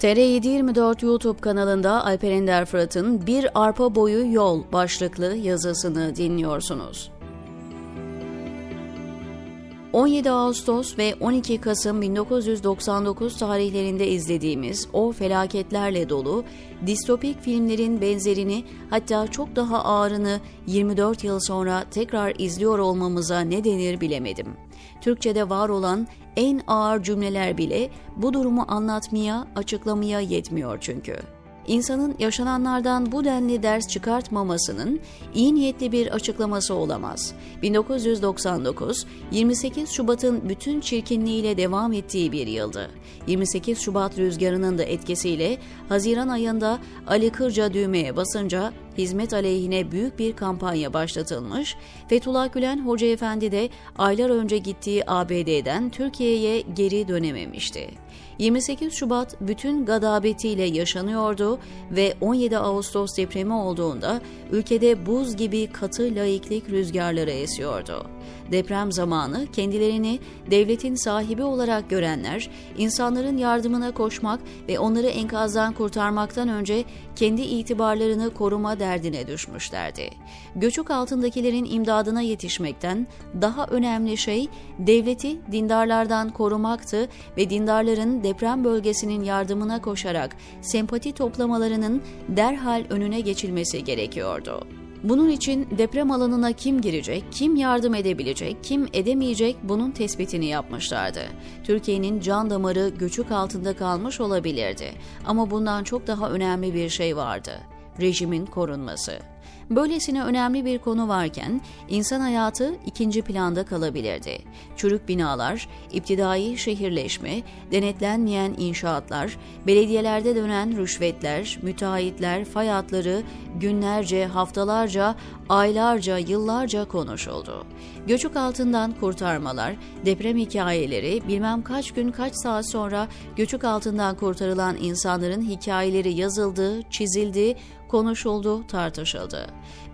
TR724 YouTube kanalında Alper Ender Fırat'ın Bir Arpa Boyu Yol başlıklı yazısını dinliyorsunuz. 17 Ağustos ve 12 Kasım 1999 tarihlerinde izlediğimiz o felaketlerle dolu distopik filmlerin benzerini hatta çok daha ağırını 24 yıl sonra tekrar izliyor olmamıza ne denir bilemedim. Türkçede var olan en ağır cümleler bile bu durumu anlatmaya, açıklamaya yetmiyor çünkü. İnsanın yaşananlardan bu denli ders çıkartmamasının iyi niyetli bir açıklaması olamaz. 1999, 28 Şubat'ın bütün çirkinliğiyle devam ettiği bir yıldı. 28 Şubat rüzgarının da etkisiyle Haziran ayında Ali Kırca düğmeye basınca hizmet aleyhine büyük bir kampanya başlatılmış, Fethullah Gülen Hoca Efendi de aylar önce gittiği ABD'den Türkiye'ye geri dönememişti. 28 Şubat bütün gadabetiyle yaşanıyordu ve 17 Ağustos depremi olduğunda ülkede buz gibi katı laiklik rüzgarları esiyordu. Deprem zamanı kendilerini devletin sahibi olarak görenler, insanların yardımına koşmak ve onları enkazdan kurtarmaktan önce kendi itibarlarını koruma derdine düşmüşlerdi. Göçük altındakilerin imdadına yetişmekten daha önemli şey devleti dindarlardan korumaktı ve dindarların deprem bölgesinin yardımına koşarak sempati toplamalarının derhal önüne geçilmesi gerekiyordu. Bunun için deprem alanına kim girecek, kim yardım edebilecek, kim edemeyecek bunun tespitini yapmışlardı. Türkiye'nin can damarı göçük altında kalmış olabilirdi ama bundan çok daha önemli bir şey vardı. Rejimin korunması. Böylesine önemli bir konu varken insan hayatı ikinci planda kalabilirdi. Çürük binalar, iptidai şehirleşme, denetlenmeyen inşaatlar, belediyelerde dönen rüşvetler, müteahhitler, fay hatları günlerce, haftalarca, aylarca, yıllarca konuşuldu. Göçük altından kurtarmalar, deprem hikayeleri, bilmem kaç gün kaç saat sonra göçük altından kurtarılan insanların hikayeleri yazıldı, çizildi, konuşuldu, tartışıldı.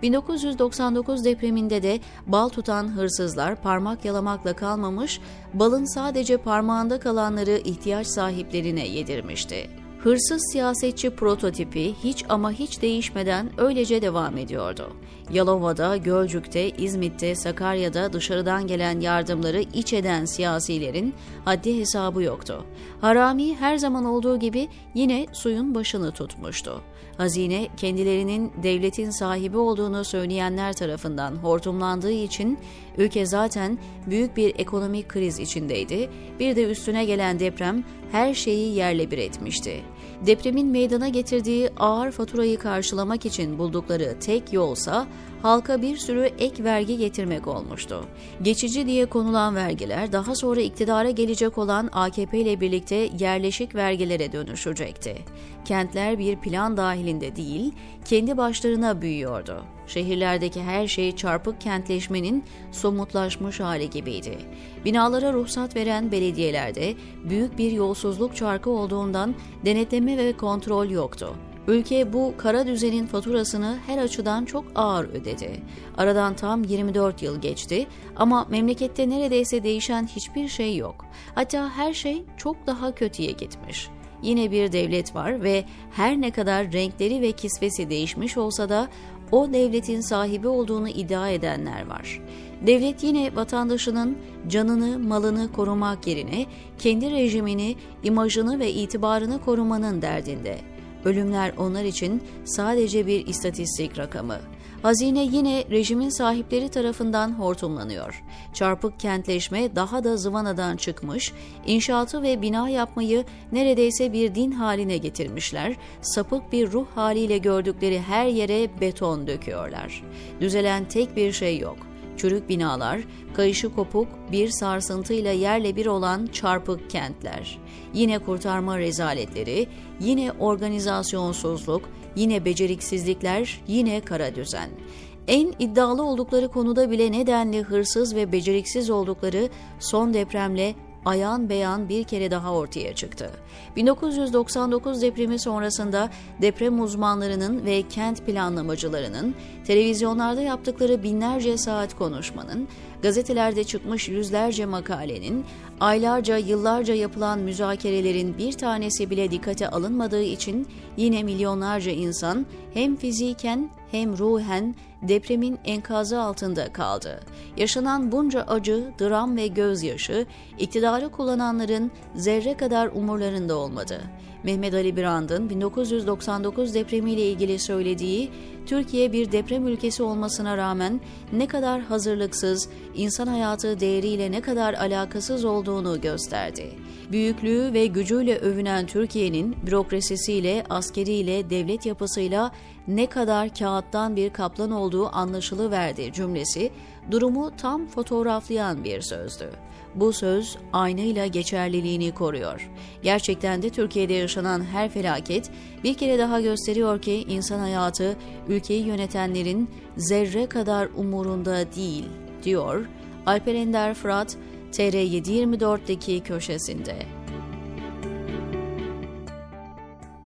1999 depreminde de bal tutan hırsızlar parmak yalamakla kalmamış, balın sadece parmağında kalanları ihtiyaç sahiplerine yedirmişti. Hırsız siyasetçi prototipi hiç ama hiç değişmeden öylece devam ediyordu. Yalova'da, Gölcük'te, İzmit'te, Sakarya'da dışarıdan gelen yardımları iç eden siyasilerin haddi hesabı yoktu. Harami her zaman olduğu gibi yine suyun başını tutmuştu. Hazine kendilerinin devletin sahibi olduğunu söyleyenler tarafından hortumlandığı için ülke zaten büyük bir ekonomik kriz içindeydi. Bir de üstüne gelen deprem her şeyi yerle bir etmişti. Depremin meydana getirdiği ağır faturayı karşılamak için buldukları tek yolsa halka bir sürü ek vergi getirmek olmuştu. Geçici diye konulan vergiler daha sonra iktidara gelecek olan AKP ile birlikte yerleşik vergilere dönüşecekti. Kentler bir plan dahilinde değil, kendi başlarına büyüyordu. Şehirlerdeki her şey çarpık kentleşmenin somutlaşmış hali gibiydi. Binalara ruhsat veren belediyelerde büyük bir yolsuzluk çarkı olduğundan denetleme ve kontrol yoktu. Ülke bu kara düzenin faturasını her açıdan çok ağır ödedi. Aradan tam 24 yıl geçti ama memlekette neredeyse değişen hiçbir şey yok. Hatta her şey çok daha kötüye gitmiş. Yine bir devlet var ve her ne kadar renkleri ve kisvesi değişmiş olsa da o devletin sahibi olduğunu iddia edenler var. Devlet yine vatandaşının canını, malını korumak yerine kendi rejimini, imajını ve itibarını korumanın derdinde. Ölümler onlar için sadece bir istatistik rakamı. Hazine yine rejimin sahipleri tarafından hortumlanıyor. Çarpık kentleşme daha da zıvanadan çıkmış, inşaatı ve bina yapmayı neredeyse bir din haline getirmişler, sapık bir ruh haliyle gördükleri her yere beton döküyorlar. Düzelen tek bir şey yok çürük binalar, kayışı kopuk bir sarsıntıyla yerle bir olan çarpık kentler. Yine kurtarma rezaletleri, yine organizasyonsuzluk, yine beceriksizlikler, yine kara düzen. En iddialı oldukları konuda bile nedenli hırsız ve beceriksiz oldukları son depremle ayan beyan bir kere daha ortaya çıktı. 1999 depremi sonrasında deprem uzmanlarının ve kent planlamacılarının televizyonlarda yaptıkları binlerce saat konuşmanın, gazetelerde çıkmış yüzlerce makalenin, aylarca yıllarca yapılan müzakerelerin bir tanesi bile dikkate alınmadığı için yine milyonlarca insan hem fiziken hem ruhen depremin enkazı altında kaldı. Yaşanan bunca acı, dram ve gözyaşı iktidarı kullananların zerre kadar umurlarında olmadı. Mehmet Ali Birand'ın 1999 depremiyle ilgili söylediği Türkiye bir deprem ülkesi olmasına rağmen ne kadar hazırlıksız, insan hayatı değeriyle ne kadar alakasız olduğunu gösterdi. Büyüklüğü ve gücüyle övünen Türkiye'nin bürokrasisiyle, askeriyle, devlet yapısıyla ne kadar kağıttan bir kaplan olduğu anlaşılıverdi cümlesi durumu tam fotoğraflayan bir sözdü. Bu söz aynıyla geçerliliğini koruyor. Gerçekten de Türkiye'de yaşanan her felaket bir kere daha gösteriyor ki insan hayatı ülkeyi yönetenlerin zerre kadar umurunda değil, diyor Alper Ender Fırat TR724'deki köşesinde.